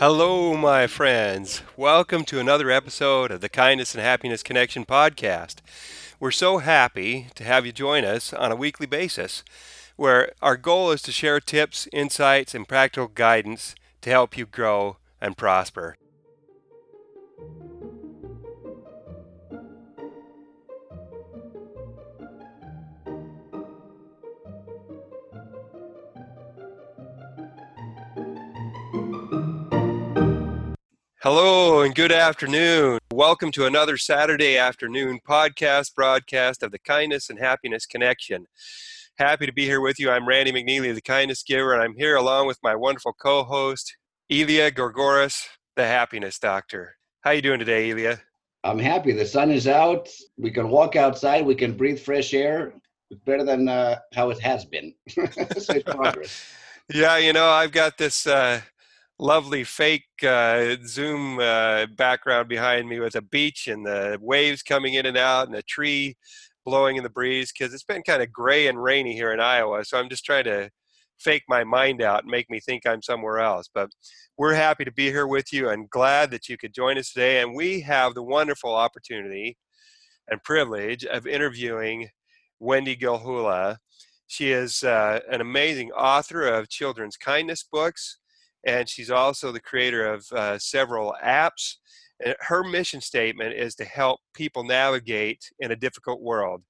Hello, my friends. Welcome to another episode of the Kindness and Happiness Connection podcast. We're so happy to have you join us on a weekly basis, where our goal is to share tips, insights, and practical guidance to help you grow and prosper. Hello and good afternoon. Welcome to another Saturday afternoon podcast broadcast of the Kindness and Happiness Connection. Happy to be here with you. I'm Randy McNeely, the Kindness Giver, and I'm here along with my wonderful co-host, Elia Gourgouris, the Happiness Doctor. How are you doing today, Elia? I'm happy. The sun is out. We can walk outside. We can breathe fresh air. It's better than uh, how it has been. progress. yeah, you know, I've got this uh, lovely fake uh, Zoom uh, background behind me with a beach and the waves coming in and out and a tree blowing in the breeze because it's been kind of gray and rainy here in Iowa. So I'm just trying to fake my mind out and make me think I'm somewhere else. But we're happy to be here with you and glad that you could join us today. And we have the wonderful opportunity and privilege of interviewing Wendy Gilhula. She is uh, an amazing author of children's kindness books and she's also the creator of uh, several apps. And her mission statement is to help people navigate in a difficult world.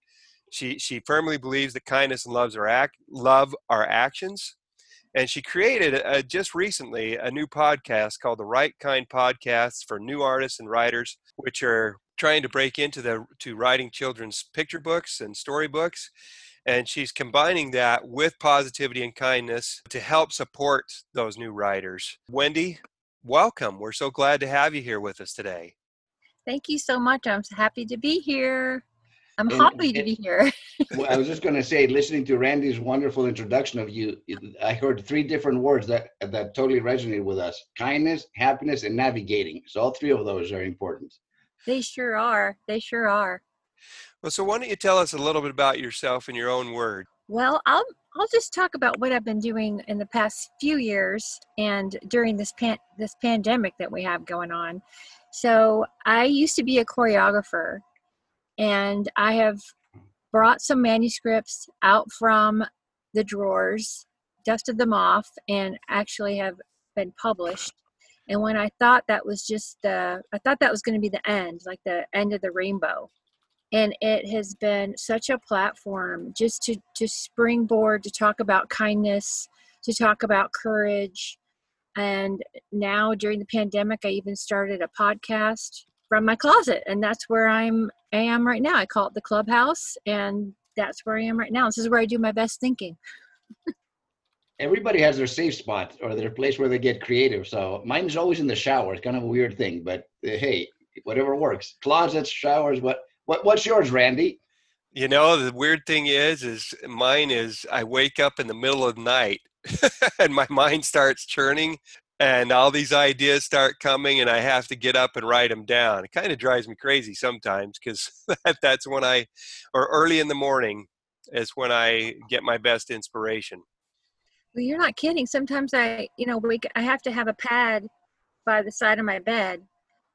She she firmly believes that kindness and loves are act, love are actions, and she created a, just recently a new podcast called the Write Kind Podcasts for new artists and writers, which are trying to break into the to writing children's picture books and storybooks and she's combining that with positivity and kindness to help support those new writers. Wendy, welcome. We're so glad to have you here with us today. Thank you so much. I'm happy to be here. I'm and, happy to be here. well, I was just going to say, listening to Randy's wonderful introduction of you, I heard three different words that that totally resonated with us: kindness, happiness, and navigating. So all three of those are important. They sure are. They sure are. Well, so why don't you tell us a little bit about yourself in your own word? Well, I'll I'll just talk about what I've been doing in the past few years and during this pan this pandemic that we have going on. So I used to be a choreographer, and I have brought some manuscripts out from the drawers, dusted them off, and actually have been published. And when I thought that was just, the I thought that was going to be the end, like the end of the rainbow and it has been such a platform just to to springboard to talk about kindness to talk about courage. And now during the pandemic i even started a podcast from my closet and that's where i'm i am right now. I call it the clubhouse and that's where i am right now. This is where i do my best thinking. Everybody has their safe spot or their place where they get creative so mine is always in the shower. It's kind of a weird thing but uh, hey whatever works. Closets showers what what, what's yours, Randy? You know, the weird thing is, is mine is I wake up in the middle of the night and my mind starts churning and all these ideas start coming and I have to get up and write them down. It kind of drives me crazy sometimes because that, that's when I, or early in the morning is when I get my best inspiration. Well, you're not kidding. Sometimes I, you know, wake, I have to have a pad by the side of my bed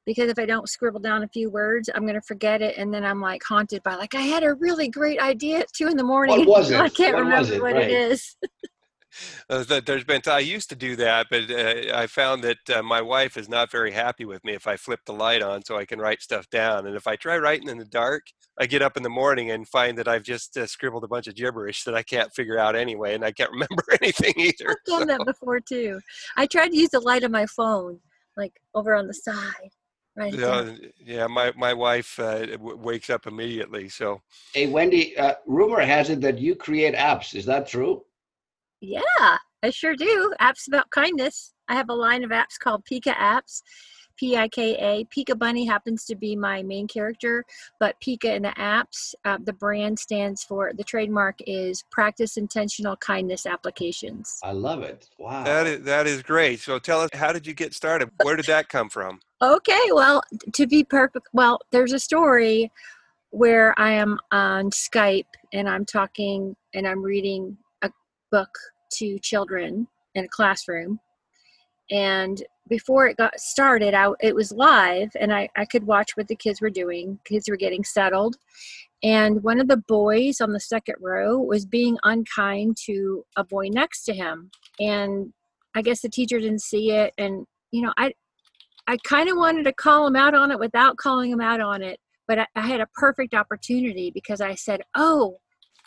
because if I don't scribble down a few words, I'm going to forget it, and then I'm like haunted by like I had a really great idea at two in the morning. What was it? I can't what remember it? what right. it is. uh, there's been I used to do that, but uh, I found that uh, my wife is not very happy with me if I flip the light on so I can write stuff down. And if I try writing in the dark, I get up in the morning and find that I've just uh, scribbled a bunch of gibberish that I can't figure out anyway, and I can't remember anything either. I've done so. that before too. I tried to use the light of my phone, like over on the side, Right. Yeah, yeah. My my wife uh, w- wakes up immediately. So. Hey Wendy, uh, rumor has it that you create apps. Is that true? Yeah, I sure do. Apps about kindness. I have a line of apps called Pika Apps, P I K A. Pika Bunny happens to be my main character, but Pika in the apps, uh, the brand stands for, the trademark is Practice Intentional Kindness Applications. I love it. Wow. That is, that is great. So tell us, how did you get started? Where did that come from? Okay, well, to be perfect, well, there's a story where I am on Skype and I'm talking and I'm reading a book to children in a classroom. And before it got started I, it was live and I, I could watch what the kids were doing. Kids were getting settled. And one of the boys on the second row was being unkind to a boy next to him. And i guess the teacher didn't see it. And you know i i kind of wanted to call him out on it without calling him out on it but i, I had a perfect opportunity because i said oh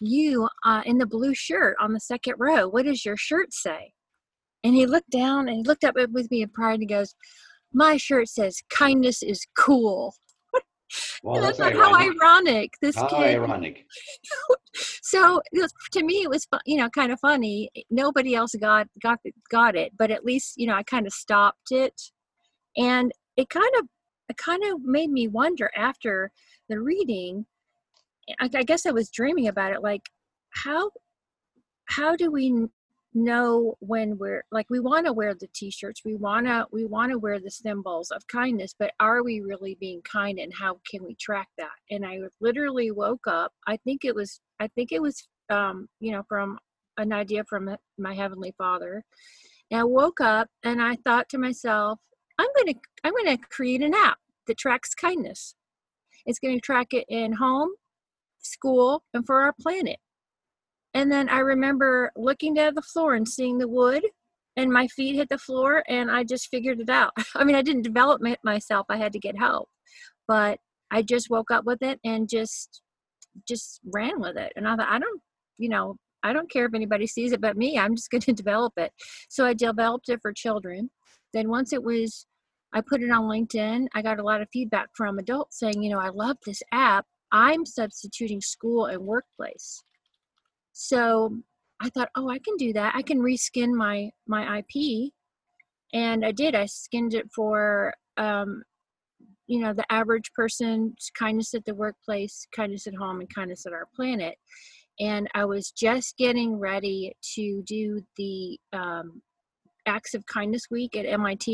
you uh, in the blue shirt on the second row what does your shirt say and he looked down and he looked up with me in pride and he goes my shirt says kindness is cool Well, that's that's not how ironic. ironic this How kid ironic. so was, to me it was you know kind of funny nobody else got got got it but at least you know i kind of stopped it and it kind of it kind of made me wonder after the reading I, I guess i was dreaming about it like how how do we know when we're like we want to wear the t-shirts we want to we want to wear the symbols of kindness but are we really being kind and how can we track that? And i literally woke up i think it was i think it was um you know from an idea from my heavenly father. And i woke up and i thought to myself i'm going to i'm going to create an app that tracks kindness it's going to track it in home school and for our planet and then I remember looking down at the floor and seeing the wood, and my feet hit the floor, and I just figured it out. I mean, I didn't develop it myself; I had to get help, but I just woke up with it and just just ran with it. And I thought, I don't, you know, I don't care if anybody sees it but me. I'm just going to develop it. So I developed it for children. Then once it was, I put it on LinkedIn. I got a lot of feedback from adults saying, you know, I love this app. I'm substituting school and workplace so i thought oh i can do that i can reskin my my ip and i did i skinned it for um you know the average person's kindness at the workplace kindness at home and kindness at our planet and i was just getting ready to do the um, acts of kindness week at mit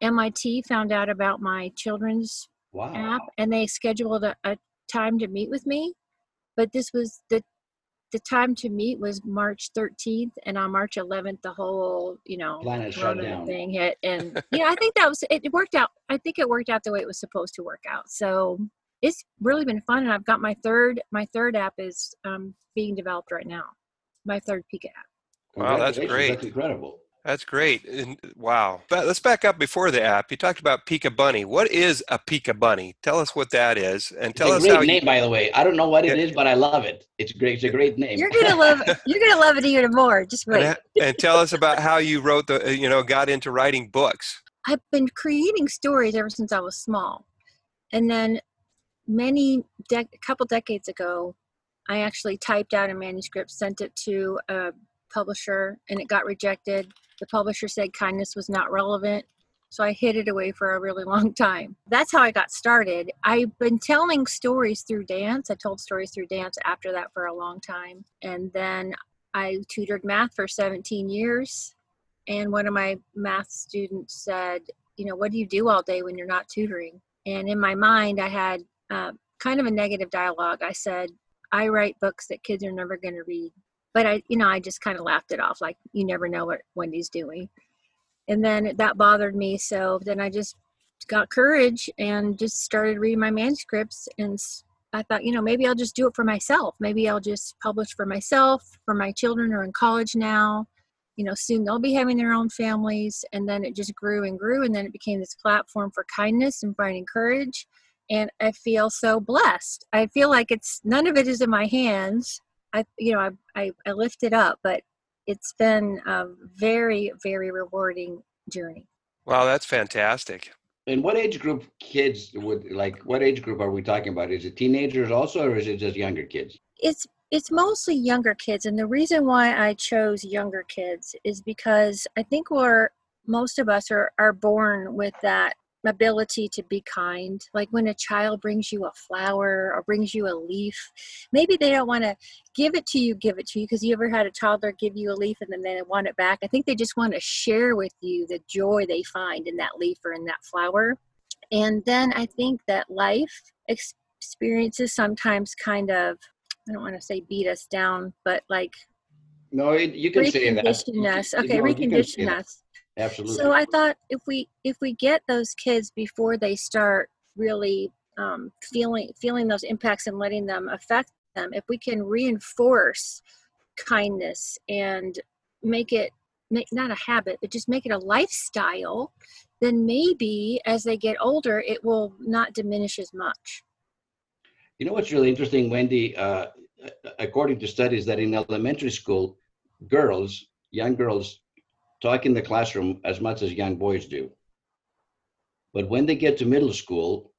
mit found out about my children's Wow. app and they scheduled a, a time to meet with me but this was the the time to meet was march 13th and on march 11th the whole you know Planet shut down. thing hit and yeah, i think that was it it worked out i think it worked out the way it was supposed to work out so it's really been fun and i've got my third my third app is um, being developed right now my third pika app Wow, that's great. That's incredible. That's great. And, wow. But let's back up before the app. You talked about Pika Bunny. What is a Pika Bunny? Tell us what that is, and tell it's a us great how you, name, by the way. I don't know what it Yeah. is, but I love it. It's great. It's a great name. you're gonna love you're gonna love it even more just wait ha- and tell us about how you wrote the, uh, you know, got into writing books. I've been creating stories ever since I was small. And then many dec a couple decades ago, I actually typed out a manuscript, sent it to a publisher, and it got rejected. The publisher said kindness was not relevant. So I hid it away for a really long time. That's how I got started. I've been telling stories through dance. I told stories through dance after that for a long time. And then I tutored math for 17 years. And one of my math students said, you know, what do you do all day when you're not tutoring? And in my mind, I had uh, kind of a negative dialogue. I said, I write books that kids are never going to read. But I, you know, I just kind of laughed it off, like, you never know what Wendy's doing. And then that bothered me. So then I just got courage and just started reading my manuscripts. And I thought, you know, maybe I'll just do it for myself. Maybe I'll just publish for myself, for my children are in college now you know soon they'll be having their own families and then it just grew and grew and then it became this platform for kindness and finding courage and i feel so blessed i feel like it's none of it is in my hands i you know i i, I lift it up but it's been a very very rewarding journey Wow, that's fantastic. And what age group kids would like? What age group are we talking about? Is it teenagers also, or is it just younger kids? it's it's mostly younger kids and the reason why i chose younger kids is because i think we're most of us are, are born with that ability to be kind like when a child brings you a flower or brings you a leaf maybe they don't want to give it to you give it to you because you ever had a toddler give you a leaf and then they want it back i think they just want to share with you the joy they find in that leaf or in that flower and then i think that life experiences sometimes kind of I don't want to say beat us down, but like No, it, you can say that. recondition us. Okay, know, you say recondition us. Absolutely. So I thought if we if we get those kids before they start really um, feeling feeling those impacts and letting them affect them, if we can reinforce kindness and make it make not a habit, but just make it a lifestyle, then maybe as they get older, it will not diminish as much. You know what's really interesting, Wendy? Uh, according to studies, that in elementary school, girls, young girls, talk in the classroom as much as young boys do. But when they get to middle school,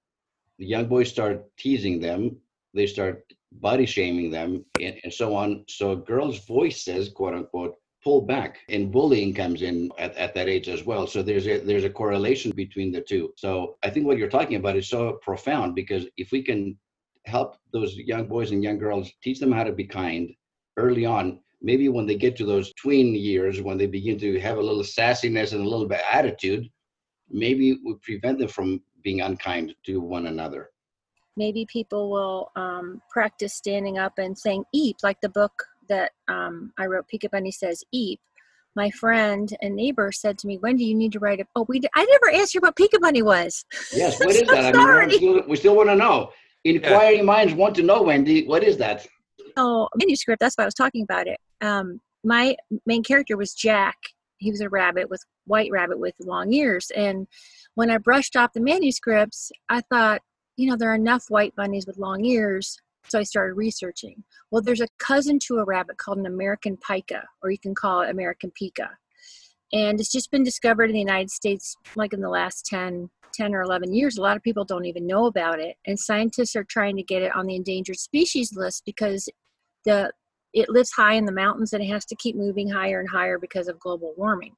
the young boys start teasing them, they start body shaming them, and, and so on. So girls' voices, quote unquote, pull back and bullying comes in at, at that age as well so there's a there's a correlation between the two so i think what you're talking about is so profound because if we can help those young boys and young girls teach them how to be kind early on maybe when they get to those tween years when they begin to have a little sassiness and a little bit attitude maybe we prevent them from being unkind to one another maybe people will um, practice standing up and saying eep like the book that um, I wrote, Pika Bunny Says Eep, my friend and neighbor said to me, Wendy, you need to write a. Oh, we. I never asked you what Pika Bunny was. Yes, what is that? I mean, still, we still want to know. Inquiring yeah. minds want to know, Wendy. What is that? Oh, manuscript. That's why I was talking about it. Um, my main character was Jack. He was a rabbit with white rabbit with long ears. And when I brushed off the manuscripts, I thought, you know, there are enough white bunnies with long ears. So I started researching. Well, there's a cousin to a rabbit called an American pika, or you can call it American pika. And it's just been discovered in the United States like in the last 10, 10 or 11 years. A lot of people don't even know about it. And scientists are trying to get it on the endangered species list because the it lives high in the mountains and it has to keep moving higher and higher because of global warming.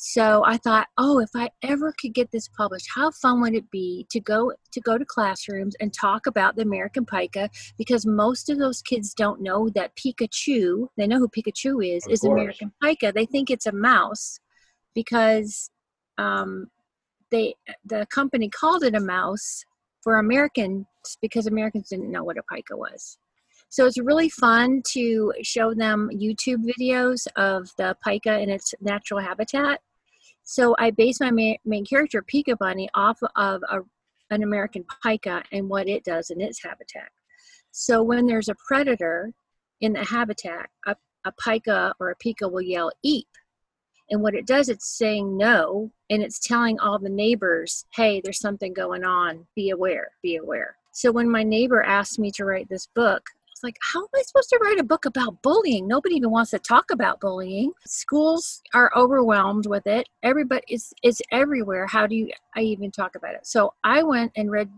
So I thought, oh, if I ever could get this published, how fun would it be to go to go to classrooms and talk about the American pika? Because most of those kids don't know that Pikachu, they know who Pikachu is, of is course. American pika. They think it's a mouse because um, they the company called it a mouse for Americans because Americans didn't know what a pika was. So it's really fun to show them YouTube videos of the pika in its natural habitat so I base my main, character, Pika Bunny, off of a, an American pika and what it does in its habitat. So when there's a predator in the habitat, a, a pika or a pika will yell, eep. And what it does, it's saying no, and it's telling all the neighbors, hey, there's something going on. Be aware, be aware. So when my neighbor asked me to write this book, like, how am I supposed to write a book about bullying? Nobody even wants to talk about bullying. Schools are overwhelmed with it. Everybody is it's everywhere. How do you I even talk about it? So I went and read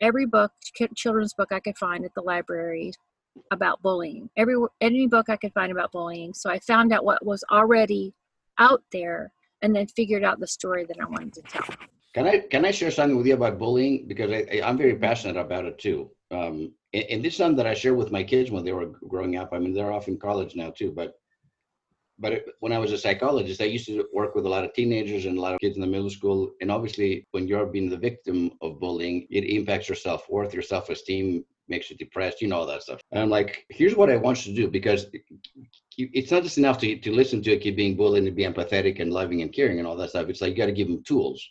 every book, children's book I could find at the library about bullying. Every any book I could find about bullying. So I found out what was already out there and then figured out the story that I wanted to tell. Can I can I share something with you about bullying because I, I'm very passionate about it too. Um, and, and this is something that I share with my kids when they were growing up. I mean, they're off in college now too, but but it, when I was a psychologist, I used to work with a lot of teenagers and a lot of kids in the middle school. And obviously, when you're being the victim of bullying, it impacts your self worth, your self esteem, makes you depressed, you know, all that stuff. And I'm like, here's what I want you to do because it's not just enough to, to listen to a kid being bullied and be empathetic and loving and caring and all that stuff. It's like you got to give them tools.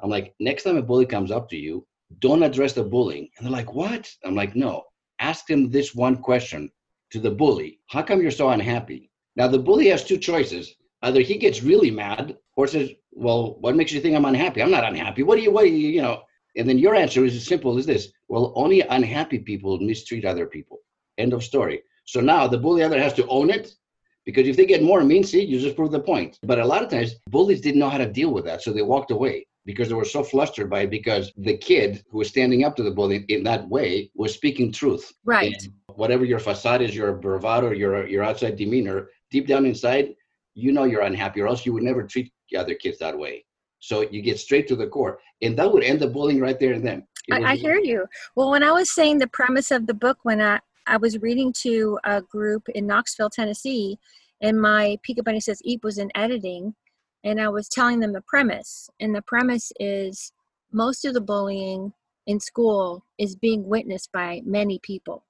I'm like, next time a bully comes up to you, don't address the bullying. And they're like, what? I'm like, no, ask him this one question to the bully. How come you're so unhappy? Now, the bully has two choices. Either he gets really mad or says, well, what makes you think I'm unhappy? I'm not unhappy. What do you, what do you, you know? And then your answer is as simple as this. Well, only unhappy people mistreat other people. End of story. So now the bully either has to own it because if they get more mean, see, you just prove the point. But a lot of times, bullies didn't know how to deal with that, so they walked away because they were so flustered by it because the kid who was standing up to the bully in that way was speaking truth. Right. And whatever your facade is, your bravado, your your outside demeanor, deep down inside, you know you're unhappy, or else you would never treat the other kids that way. So you get straight to the core, and that would end the bullying right there and then. I, I hear you. Well, when I was saying the premise of the book, when I I was reading to a group in Knoxville, Tennessee, and my Pika Bunny Says Eep was in editing and I was telling them the premise. And the premise is most of the bullying in school is being witnessed by many people.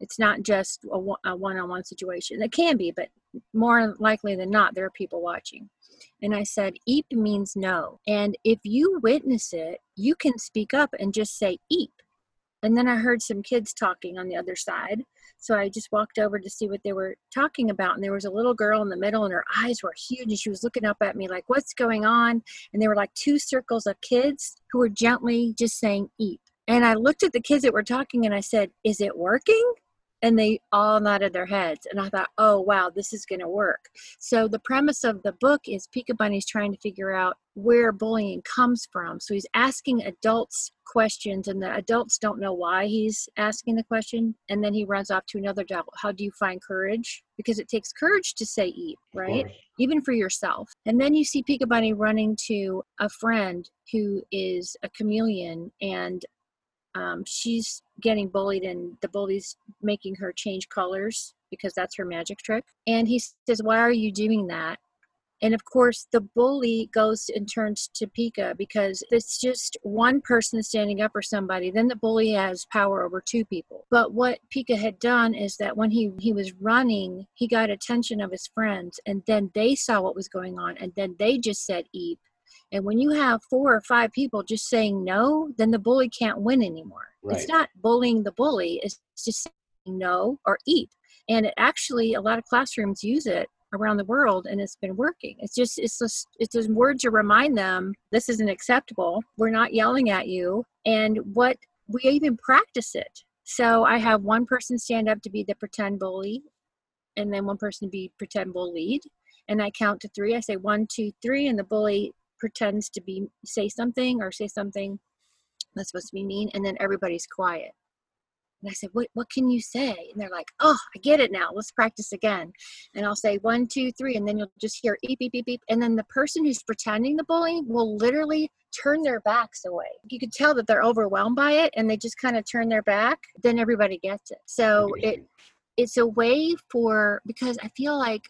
It's not just a one on one situation. It can be, but more likely than not, there are people watching. And I said, Eep means no. And if you witness it, you can speak up and just say Eep. And then I heard some kids talking on the other side. So I just walked over to see what they were talking about. And there was a little girl in the middle, and her eyes were huge. And she was looking up at me like, What's going on? And there were like two circles of kids who were gently just saying, Eep. And I looked at the kids that were talking and I said, Is it working? And they all nodded their heads and i thought oh wow this is going to work. So the premise of the book is pika bunny's trying to figure out where bullying comes from so he's asking adults questions and the adults don't know why he's asking the question and then he runs off to another adult how do you find courage? Because it takes courage to say eep right? even for yourself. And then you see pika bunny running to a friend who is a chameleon and um, she's getting bullied and the bully's making her change colors because that's her magic trick. And he says why are you doing that? And of course the bully goes and turns to pika because it's just one person standing up for somebody then the bully has power over two people. But what pika had done is that when he he was running he got attention of his friends and then they saw what was going on and then they just said eep and when you have four or five people just saying no, then the bully can't win anymore. Right. It's not bullying the bully, it's just saying no or eep. And it actually, a lot of classrooms use it around the world and it's been working. It's just, it's just, it's just word to remind them this isn't acceptable. We're not yelling at you. And what we even practice it. So I have one person stand up to be the pretend bully and then one person to be pretend bullied and I count to three. I say one, two, three, and the bully pretends to be say something or say something that's supposed to be mean and then everybody's quiet. And i said what, what can you say? And they're like oh i get it now. Let's practice again. And i'll say one two three and then you'll just hear beep beep beep beep. And then the person who's pretending the bully will literally turn their backs away. You can tell that they're overwhelmed by it and they just kind of turn their back then everybody gets it. So it it's a way for because i feel like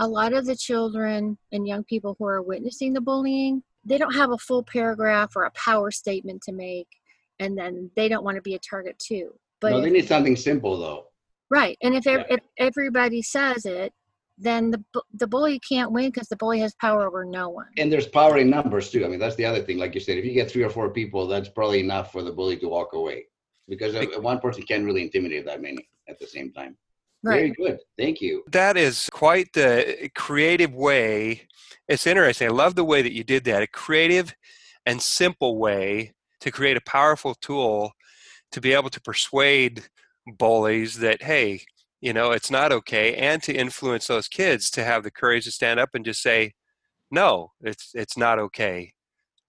a lot of the children and young people who are witnessing the bullying, they don't have a full paragraph or a power statement to make, and then they don't want to be a target too. But no, they need something simple though. Right, and if, yeah. if everybody says it, then the the bully can't win because the bully has power over no one. And there's power in numbers too. I mean, that's the other thing. Like you said, if you get three or four people, that's probably enough for the bully to walk away, because one person can't really intimidate that many at the same time. Right. Very good. Thank you. That is quite the creative way. It's interesting. I love the way that you did that. A creative and simple way to create a powerful tool to be able to persuade bullies that, hey, you know, it's not okay, and to influence those kids to have the courage to stand up and just say, no, it's it's not okay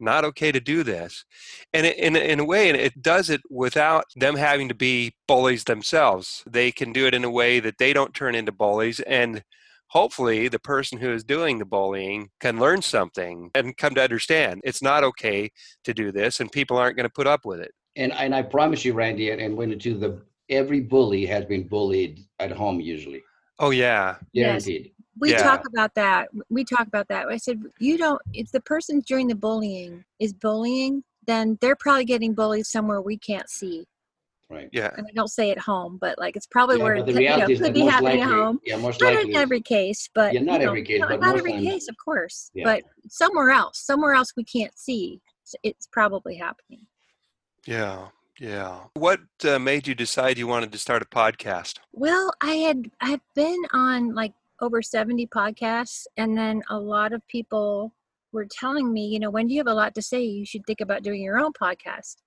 not okay to do this. And in, in a way, it does it without them having to be bullies themselves. They can do it in a way that they don't turn into bullies. And hopefully, the person who is doing the bullying can learn something and come to understand it's not okay to do this, and people aren't going to put up with it. And, and I promise you, Randy, and when to the every bully has been bullied at home usually. Oh yeah, guaranteed. Yes we yeah. talk about that we talk about that i said you don't if the person during the bullying is bullying then they're probably getting bullied somewhere we can't see right yeah and i don't say at home but like it's probably yeah, where it could, you know, could be happening likely, at home yeah most not likely in every case but yeah not every know, case but not every times, case of course yeah. but somewhere else somewhere else we can't see it's probably happening yeah yeah. What uh, made you decide you wanted to start a podcast? Well, I had I've been on like over 70 podcasts and then a lot of people were telling me you know Wendy you have a lot to say. You should think about doing your own podcast.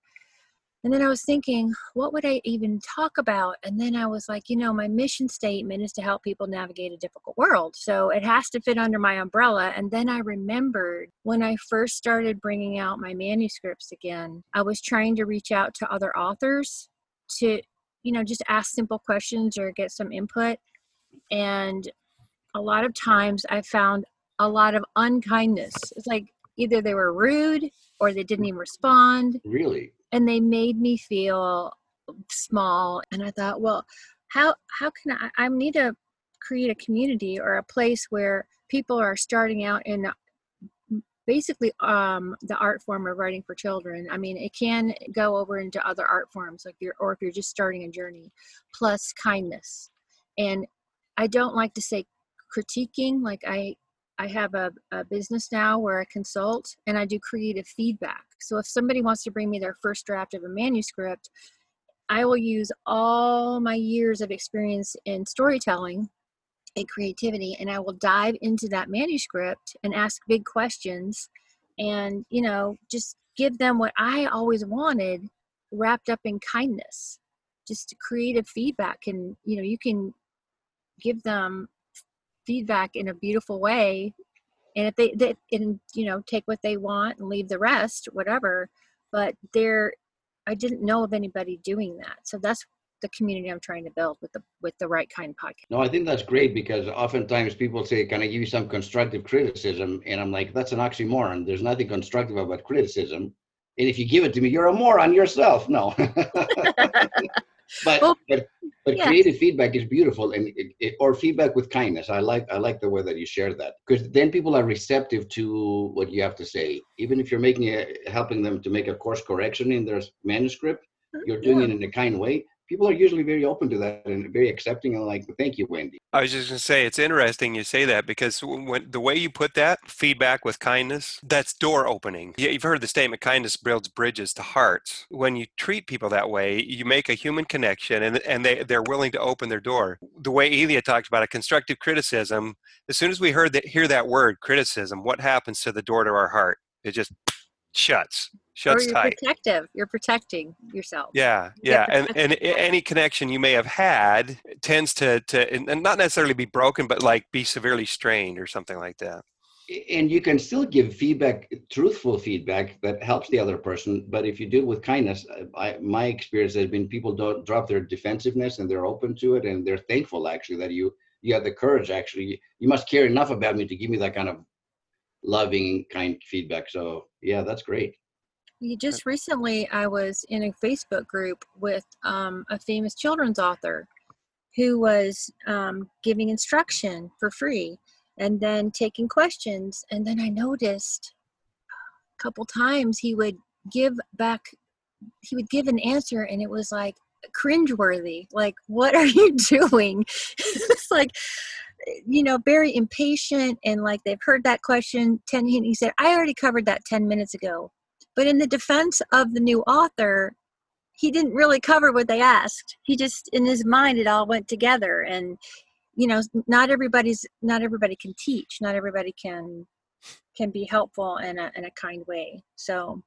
And then i was thinking what would i even talk about? And then i was like you know my mission statement is to help people navigate a difficult world so it has to fit under my umbrella. And then i remembered when i first started bringing out my manuscripts again i was trying to reach out to other authors to you know just ask simple questions or get some input. And a lot of times I found a lot of unkindness. It's like either they were rude or they didn't even respond. Really? And they made me feel small. And I thought, well, how how can I I need to create a community or a place where people are starting out in basically um, the art form of writing for children. I mean, it can go over into other art forms, like you're, or if you're just starting a journey, plus kindness. And I don't like to say critiquing. Like I, I have a, a business now where I consult and I do creative feedback. So if somebody wants to bring me their first draft of a manuscript, I will use all my years of experience in storytelling and creativity and I will dive into that manuscript and ask big questions and, you know, just give them what I always wanted wrapped up in kindness. Just creative feedback and, you know, you can give them feedback in a beautiful way. And if they, they and you know take what they want and leave the rest whatever. But there i didn't know of anybody doing that. So that's the community i'm trying to build with the with the right kind of podcast. No i think that's great because oftentimes people say can i give you some constructive criticism? And i'm like that's an oxymoron. There's nothing constructive about criticism. And if you give it to me you're a moron yourself. No. But, well, but but yes. creative feedback is beautiful and it, it, or feedback with kindness i like i like the way that you share that because then people are receptive to what you have to say even if you're making a helping them to make a course correction in their manuscript mm, you're doing yeah. it in a kind way people are usually very open to that and very accepting and like thank you wendy. I was just going to say it's interesting you say that because when the way you put that feedback with kindness that's door opening. You've heard the statement kindness builds bridges to hearts. When you treat people that way you make a human connection and, and they, they're willing to open their door. The way elia talked about a constructive criticism as soon as we heard that hear that word criticism what happens to the door to our heart? It just shuts shuts or you're tight. protective. You're protecting yourself. Yeah yeah and and any connection you may have had tends to to and not necessarily be broken but like be severely strained or something like that. And you can still give feedback truthful feedback that helps the other person but if you do it with kindness uh, I, my experience has been people don't drop their defensiveness and they're open to it and they're thankful actually that you you have the courage actually. You must care enough about me to give me that kind of loving kind feedback. So yeah that's great just recently i was in a facebook group with um, a famous children's author who was um, giving instruction for free and then taking questions and then i noticed a couple times he would give back he would give an answer and it was like cringeworthy like what are you doing it's like you know, very impatient and like they've heard that question 10 he said, I already covered that 10 minutes ago. But in the defense of the new author, he didn't really cover what they asked. He just in his mind it all went together and you know, not everybody's not everybody can teach, not everybody can can be helpful in a in a kind way. So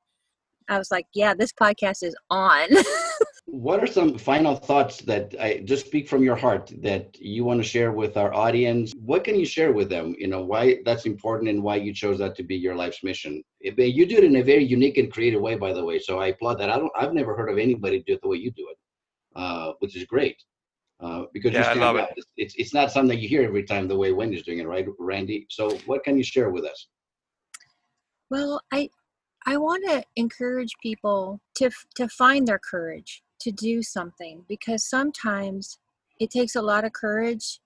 I was like, yeah, this podcast is on. what are some final thoughts that I just speak from your heart that you want to share with our audience? What can you share with them? You know, why that's important and why you chose that to be your life's mission. You do it in a very unique and creative way, by the way. So I applaud that. I don't, I've never heard of anybody do it the way you do it, uh, which is great. Uh, because yeah, you stand It. It's, it's not something you hear every time the way Wendy's doing it, right, Randy? So what can you share with us? Well, I, I want to encourage people to to find their courage to do something because sometimes it takes a lot of courage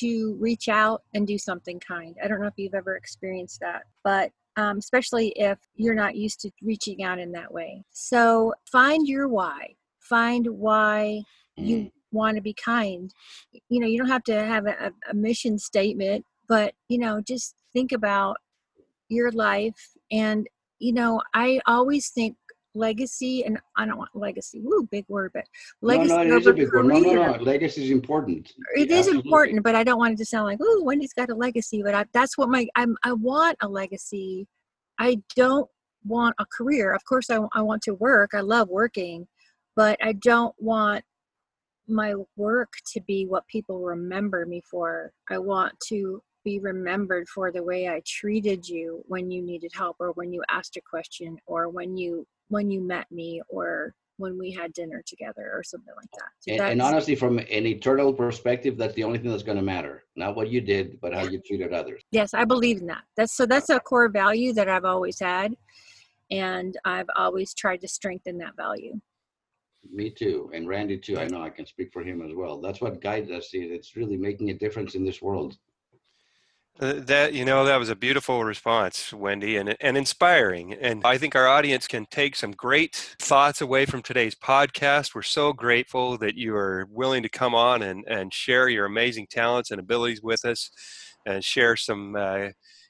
to reach out and do something kind. I don't know if you've ever experienced that, but um, especially if you're not used to reaching out in that way. So find your why. Find why you mm. want to be kind. You know, you don't have to have a, a mission statement, but, you know, just think about your life. And, you know, I always think legacy and I don't want legacy. Woo, big word, but legacy no, no, it is a big word. No, no, no. Legacy is important. It is Absolutely. important, but I don't want it to sound like, oh, Wendy's got a legacy. But I, that's what my I'm. I want a legacy. I don't want a career. Of course, I, I want to work. I love working, but I don't want my work to be what people remember me for. I want to be remembered for the way I treated you when you needed help or when you asked a question or when you when you met me or when we had dinner together or something like that. So and, and, honestly, from an eternal perspective, that's the only thing that's going to matter. Not what you did, but how you treated others. Yes, I believe in that. That's so. That's a core value that I've always had, and I've always tried to strengthen that value. Me too, and Randy too. I know I can speak for him as well. That's what guides us. It's really making a difference in this world. Uh, that you know that was a beautiful response wendy and, and inspiring and i think our audience can take some great thoughts away from today's podcast. We're so grateful that you are willing to come on and, and share your amazing talents and abilities with us and share some uh,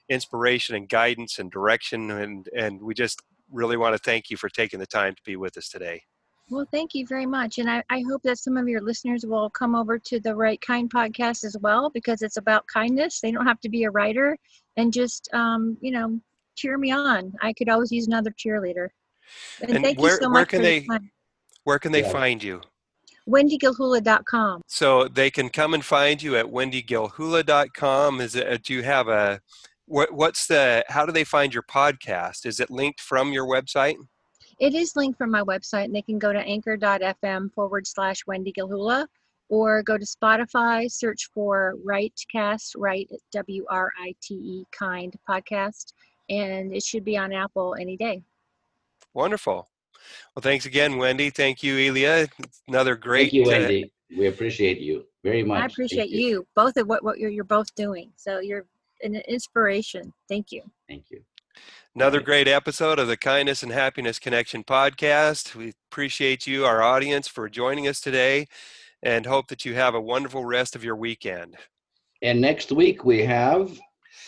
inspiration and guidance and direction and and we just really want to thank you for taking the time to be with us today well, thank you very much. And I, I hope that some of your listeners will come over to the Write Kind podcast as well because it's about kindness. They don't have to be a writer and just, um, you know, cheer me on. I could always use another cheerleader. And, and thank where, you so much. Where can they, where can they yeah. find you? wendygilhula.com. So they can come and find you at wendygilhula.com. Is it, do you have a, what, what's the, how do they find your podcast? Is it linked from your website? It is linked from my website, and they can go to anchor.fm forward slash Wendy Gilhula or go to Spotify, search for Writecast, Write, W R I T E, Kind podcast, and it should be on Apple any day. Wonderful. Well, thanks again, Wendy. Thank you, Elia. Another great. Thank you, uh, Wendy. Uh, we appreciate you very much. I appreciate you. you. both of what, what you're, you're both doing. So you're an inspiration. Thank you. Thank you. Another great episode of the Kindness and Happiness Connection podcast. We appreciate you, our audience, for joining us today and hope that you have a wonderful rest of your weekend. And next week we have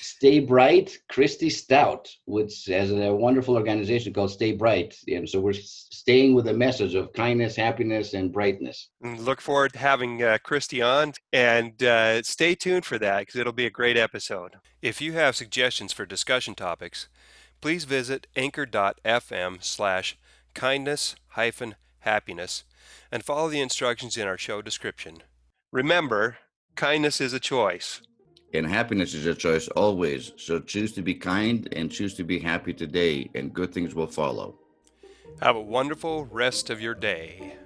Stay Bright, Christy Stout, which has a wonderful organization called Stay Bright. And so we're staying with a message of kindness, happiness, and brightness. And look forward to having uh, Christy on and uh, stay tuned for that because it'll be a great episode. If you have suggestions for discussion topics, please visit anchor.fm slash kindness hyphen happiness and follow the instructions in our show description. Remember, kindness is a choice. And happiness is a choice always. So choose to be kind and choose to be happy today, and good things will follow. Have a wonderful rest of your day.